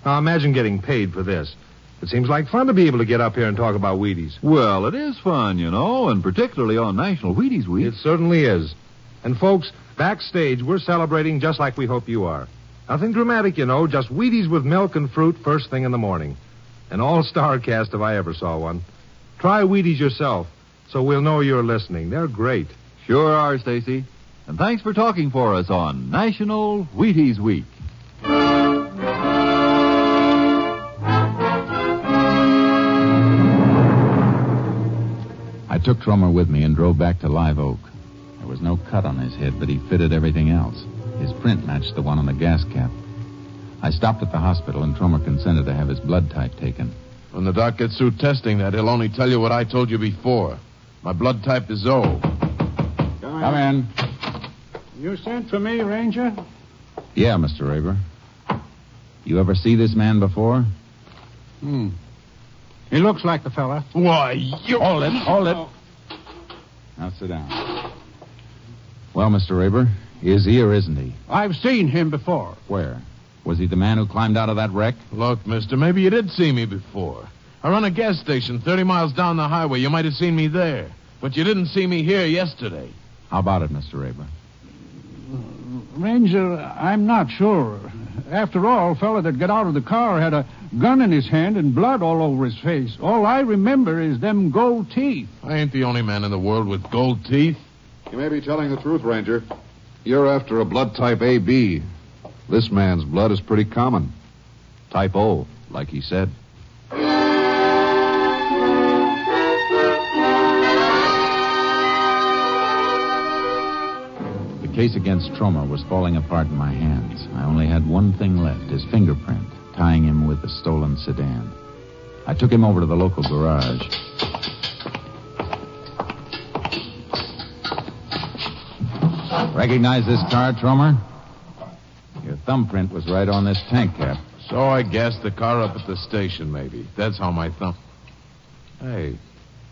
Now imagine getting paid for this. It seems like fun to be able to get up here and talk about Wheaties. Well, it is fun, you know, and particularly on National Wheaties Week. It certainly is. And folks, backstage, we're celebrating just like we hope you are. Nothing dramatic, you know, just Wheaties with milk and fruit first thing in the morning. An all-star cast if I ever saw one. Try Wheaties yourself, so we'll know you're listening. They're great. Sure are, Stacy. And thanks for talking for us on National Wheaties Week. I took Tromer with me and drove back to Live Oak. There was no cut on his head, but he fitted everything else. His print matched the one on the gas cap. I stopped at the hospital, and Tromer consented to have his blood type taken. When the doc gets through testing that, he'll only tell you what I told you before. My blood type is O. Come in. You sent for me, Ranger? Yeah, Mr. Raver. You ever see this man before? Hmm. He looks like the fella. Why, you... Hold it, hold it. Now sit down. Well, Mr. Raber, is he or isn't he? I've seen him before. Where? Was he the man who climbed out of that wreck? Look, mister, maybe you did see me before. I run a gas station 30 miles down the highway. You might have seen me there. But you didn't see me here yesterday. How about it, Mr. Raber? Ranger, I'm not sure. After all, fella that got out of the car had a gun in his hand and blood all over his face. All I remember is them gold teeth. I ain't the only man in the world with gold teeth. You may be telling the truth, Ranger. You're after a blood type AB. This man's blood is pretty common. Type O, like he said. The case against Tromer was falling apart in my hands. I only had one thing left his fingerprint, tying him with the stolen sedan. I took him over to the local garage. Recognize this car, Tromer? Your thumbprint was right on this tank cap. So I gassed the car up at the station, maybe. That's how my thumb. Hey,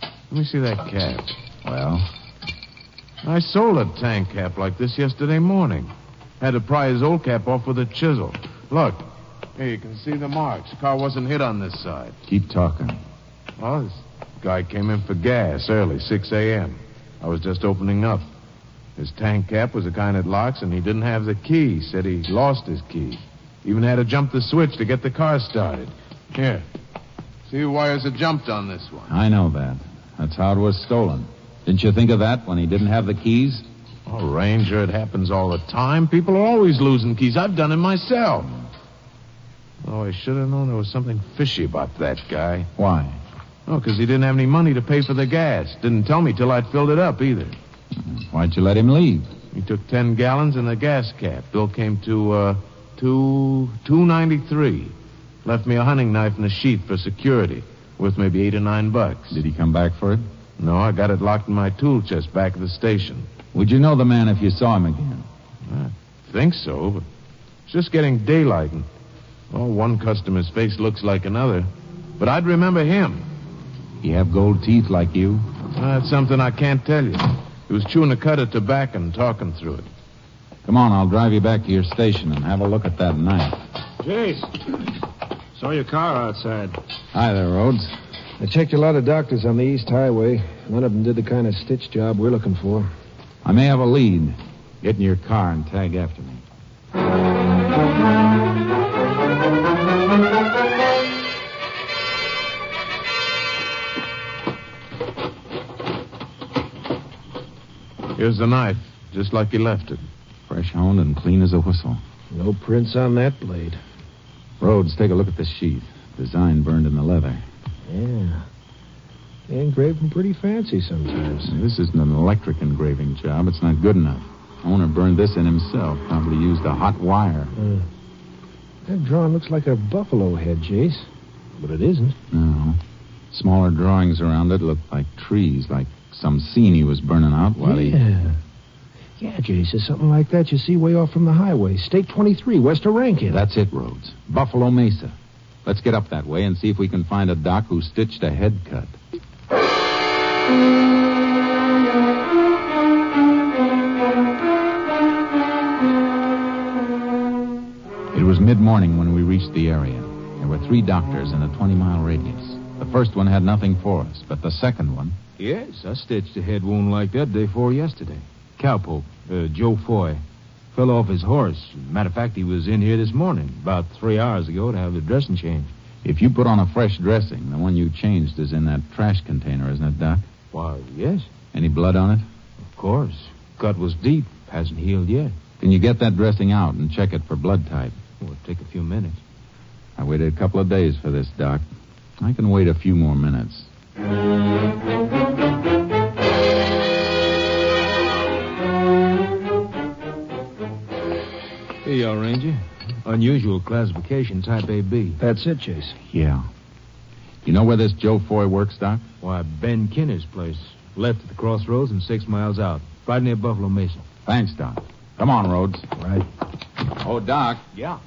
let me see that cap. Well? I sold a tank cap like this yesterday morning. Had to pry his old cap off with a chisel. Look, here you can see the marks. The car wasn't hit on this side. Keep talking. Well, this guy came in for gas early, 6 a.m. I was just opening up. His tank cap was the kind that locks, and he didn't have the key. Said he lost his key. Even had to jump the switch to get the car started. Here. See wires that jumped on this one. I know that. That's how it was stolen. Didn't you think of that when he didn't have the keys? Oh, Ranger, it happens all the time. People are always losing keys. I've done it myself. Oh, I should have known there was something fishy about that guy. Why? Oh, because he didn't have any money to pay for the gas. Didn't tell me till I'd filled it up either. Why'd you let him leave? He took ten gallons in the gas cap. Bill came to uh two two ninety three. Left me a hunting knife and a sheath for security, worth maybe eight or nine bucks. Did he come back for it? No, I got it locked in my tool chest back at the station. Would you know the man if you saw him again? I think so, but it's just getting daylight and oh, one customer's face looks like another. But I'd remember him. He have gold teeth like you? That's something I can't tell you. He was chewing a cud of tobacco and talking through it. Come on, I'll drive you back to your station and have a look at that knife. Jace, saw your car outside. Hi there, Rhodes. I checked a lot of doctors on the East Highway. None of them did the kind of stitch job we're looking for. I may have a lead. Get in your car and tag after me. Here's the knife, just like he left it. Fresh honed and clean as a whistle. No prints on that blade. Rhodes, take a look at the sheath. Design burned in the leather. Yeah. They engrave them pretty fancy sometimes. This isn't an electric engraving job. It's not good enough. Owner burned this in himself. Probably used a hot wire. Uh, that drawing looks like a buffalo head, Jace. But it isn't. No. Smaller drawings around it look like trees, like some scene he was burning out while he. Yeah. Yeah, Jace, it's something like that you see way off from the highway. State 23, west of Rankin. That's it, Rhodes. Buffalo Mesa. Let's get up that way and see if we can find a doc who stitched a head cut. It was mid morning when we reached the area. There were three doctors in a 20 mile radius. The first one had nothing for us, but the second one. Yes, I stitched a head wound like that day before yesterday. Cowpoke, uh, Joe Foy. Fell off his horse. Matter of fact, he was in here this morning, about three hours ago, to have the dressing changed. If you put on a fresh dressing, the one you changed is in that trash container, isn't it, Doc? Why, yes. Any blood on it? Of course. Cut was deep. Hasn't healed yet. Can you get that dressing out and check it for blood type? It'll take a few minutes. I waited a couple of days for this, Doc. I can wait a few more minutes. Here you are, Ranger. Unusual classification, type AB. That's it, Jace. Yeah. You know where this Joe Foy works, Doc? Why, Ben Kinner's place. Left at the crossroads and six miles out. Right near Buffalo Mesa. Thanks, Doc. Come on, Rhodes. Right. Oh, Doc. Yeah.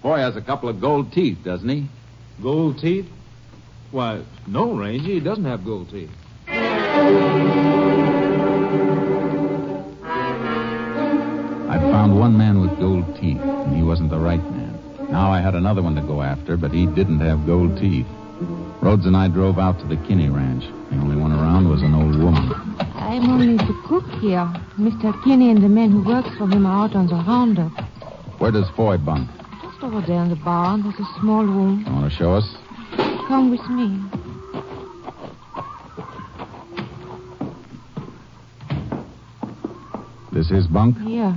Foy has a couple of gold teeth, doesn't he? Gold teeth? Why, no, Ranger. He doesn't have gold teeth. I'd found one man with gold teeth, and he wasn't the right man. Now I had another one to go after, but he didn't have gold teeth. Rhodes and I drove out to the Kinney Ranch. The only one around was an old woman. I'm only the cook here. Mr. Kinney and the men who work for him are out on the roundup. Where does Foy bunk? Just over there in the barn. There's a small room. You want to show us? Come with me. This his bunk? Yeah.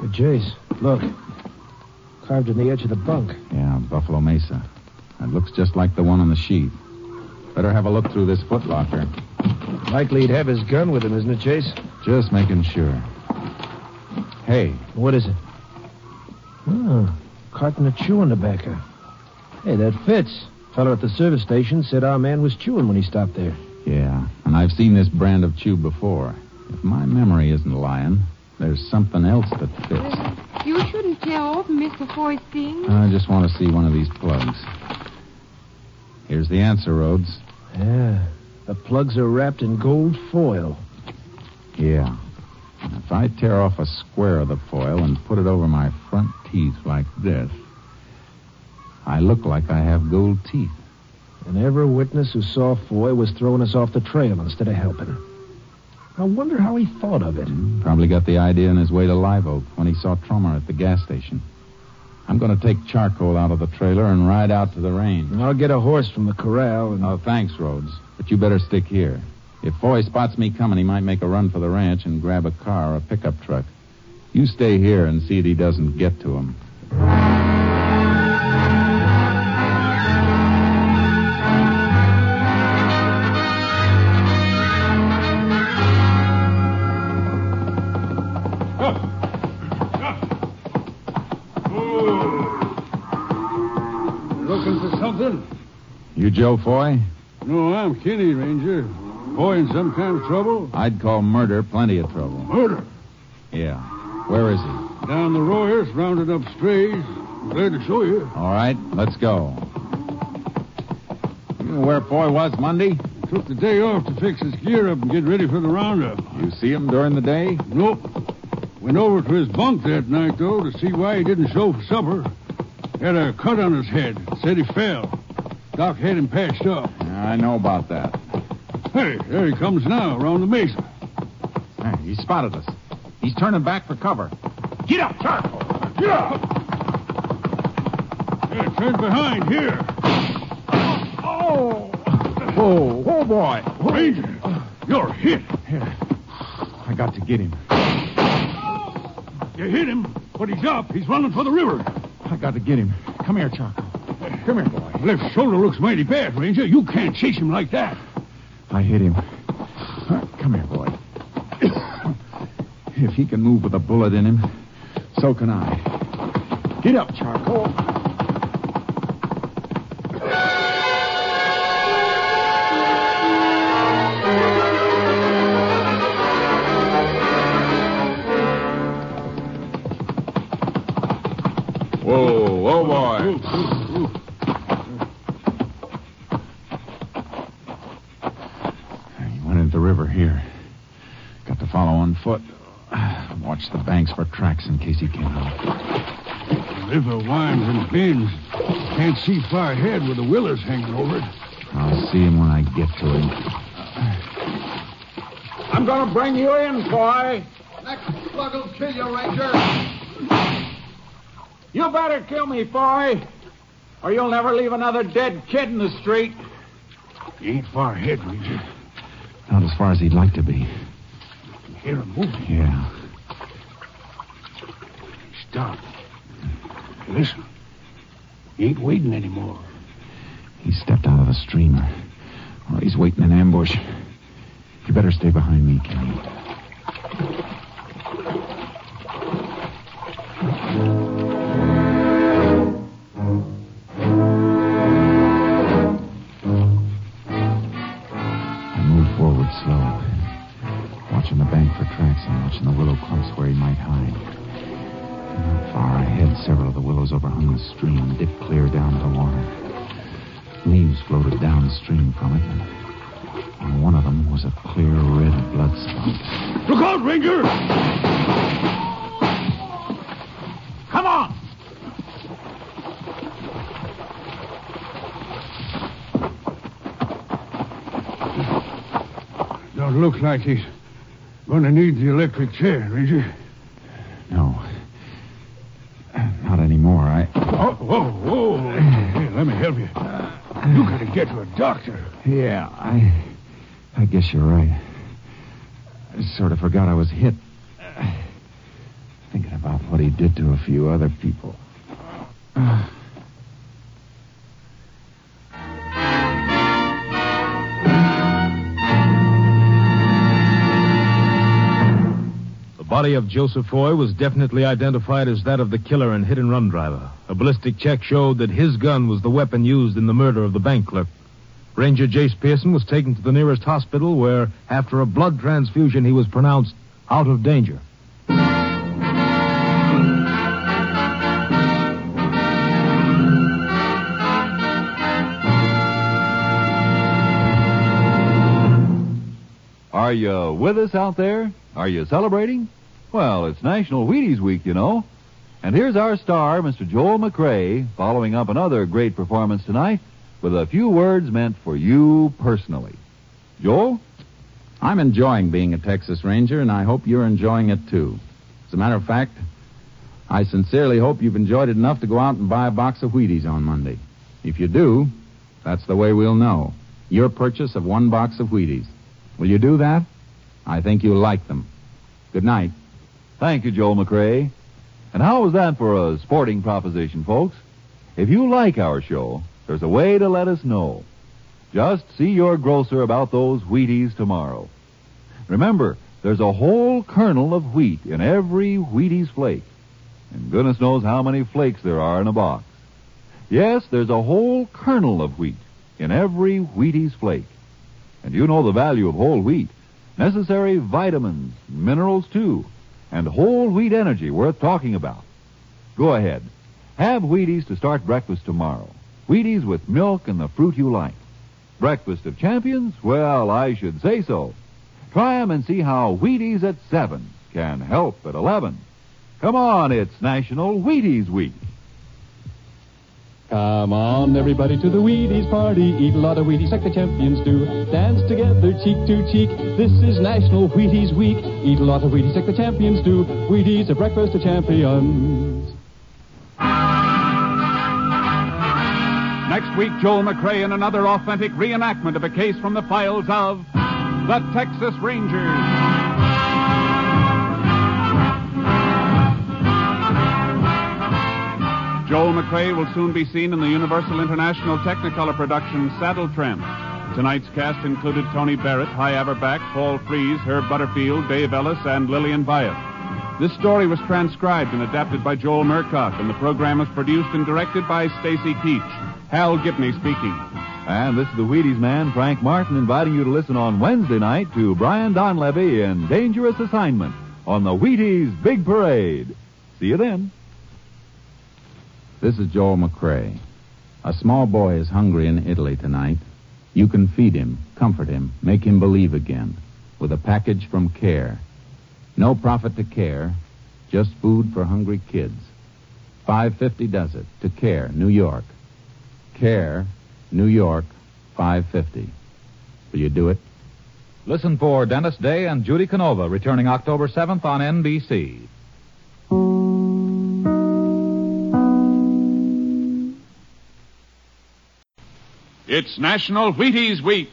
Hey, Jace, look. Carved in the edge of the bunk. Yeah, Buffalo Mesa. It looks just like the one on the sheet. Better have a look through this footlocker. Likely he'd have his gun with him, isn't it, Jace? Just making sure. Hey. What is it? Ah, oh, carton of chewing tobacco. Hey, that fits. Fellow at the service station said our man was chewing when he stopped there. Yeah, and I've seen this brand of chew before. If my memory isn't lying, there's something else that fits. You shouldn't tear open Mr. Foy's thing. I just want to see one of these plugs. Here's the answer, Rhodes. Yeah. The plugs are wrapped in gold foil. Yeah. If I tear off a square of the foil and put it over my front teeth like this, I look like I have gold teeth. And every witness who saw Foy was throwing us off the trail instead of helping. I wonder how he thought of it. Hmm, probably got the idea on his way to Live Oak when he saw Trummer at the gas station. I'm going to take charcoal out of the trailer and ride out to the range. I'll get a horse from the corral and. Oh, thanks, Rhodes. But you better stick here. If Foy spots me coming, he might make a run for the ranch and grab a car or a pickup truck. You stay here and see that he doesn't get to him. Joe Foy? No, I'm Kinney, Ranger. Boy in some kind of trouble? I'd call murder plenty of trouble. Murder. Yeah. Where is he? Down the Royers, rounded up strays. Glad to show you. All right, let's go. You know where Foy was Monday? Took the day off to fix his gear up and get ready for the roundup. You see him during the day? Nope. Went over to his bunk that night, though, to see why he didn't show for supper. Had a cut on his head. Said he fell. Doc had him patched up. I know about that. Hey, there he comes now, around the mesa. Hey, he spotted us. He's turning back for cover. Get up, Charcoal! Get up! Yeah, turn behind, here. Oh! Whoa, whoa, boy. Ranger, you're hit. I got to get him. You hit him, But he's up. He's running for the river. I got to get him. Come here, Charcoal. Come here, boy. Left shoulder looks mighty bad, Ranger. You can't chase him like that. I hit him. Come here, boy. if he can move with a bullet in him, so can I. Get up, Charcoal. For tracks in case he came out. The river winds and bends. Can't see far ahead with the willows hanging over it. I'll see him when I get to him. I'm going to bring you in, boy. Next slug will kill you, Ranger. You better kill me, boy, or you'll never leave another dead kid in the street. He ain't far ahead, Ranger. Not as far as he'd like to be. Hear him moving. Yeah. Stop. Listen. He ain't waiting anymore. He stepped out of the streamer. Well, he's waiting in ambush. You better stay behind me, Kenny. Slow, watching the bank for tracks and watching the willow clumps where he might hide. Not far ahead, several of the willows overhung the stream and dipped clear down to the water. Leaves floated downstream from it, and on one of them was a clear red blood spot. Look out, Ranger! Come on. Don't look like he's going to need the electric chair, Ranger. No. Not anymore. I. Oh, whoa, whoa. Here, let me help you. You gotta get to a doctor. Yeah, I. I guess you're right. I sort of forgot I was hit. Thinking about what he did to a few other people. The body of Joseph Foy was definitely identified as that of the killer and hit and run driver. A ballistic check showed that his gun was the weapon used in the murder of the bank clerk. Ranger Jace Pearson was taken to the nearest hospital where, after a blood transfusion, he was pronounced out of danger. Are you with us out there? Are you celebrating? Well, it's National Wheaties Week, you know. And here's our star, Mr. Joel McCrea, following up another great performance tonight with a few words meant for you personally. Joel? I'm enjoying being a Texas Ranger, and I hope you're enjoying it too. As a matter of fact, I sincerely hope you've enjoyed it enough to go out and buy a box of Wheaties on Monday. If you do, that's the way we'll know. Your purchase of one box of Wheaties. Will you do that? I think you'll like them. Good night. Thank you, Joel McCrea. And how was that for a sporting proposition, folks? If you like our show, there's a way to let us know. Just see your grocer about those Wheaties tomorrow. Remember, there's a whole kernel of wheat in every Wheaties flake. And goodness knows how many flakes there are in a box. Yes, there's a whole kernel of wheat in every Wheaties flake. And you know the value of whole wheat. Necessary vitamins, minerals too, and whole wheat energy worth talking about. Go ahead. Have Wheaties to start breakfast tomorrow. Wheaties with milk and the fruit you like. Breakfast of champions? Well, I should say so. Try 'em and see how Wheaties at 7 can help at 11. Come on, it's National Wheaties Week. Come on, everybody, to the Wheaties party. Eat a lot of Wheaties like the champions do. Dance together, cheek to cheek. This is National Wheaties Week. Eat a lot of Wheaties like the champions do. Wheaties, a breakfast of champions. Next week, Joel McCrea in another authentic reenactment of a case from the files of the Texas Rangers. Joel McCrea will soon be seen in the Universal International Technicolor production Saddle Tramp. Tonight's cast included Tony Barrett, Hy Averback, Paul Frees, Herb Butterfield, Dave Ellis, and Lillian Byatt. This story was transcribed and adapted by Joel Murcott, and the program was produced and directed by Stacy Keach. Hal Gibney speaking. And this is the Wheaties man, Frank Martin, inviting you to listen on Wednesday night to Brian Donlevy in Dangerous Assignment on the Wheaties Big Parade. See you then. This is Joel McCrea. A small boy is hungry in Italy tonight. You can feed him, comfort him, make him believe again with a package from Care. No profit to Care, just food for hungry kids. 550 does it to Care, New York. Care, New York, 550. Will you do it? Listen for Dennis Day and Judy Canova returning October 7th on NBC. It's National Wheaties Week.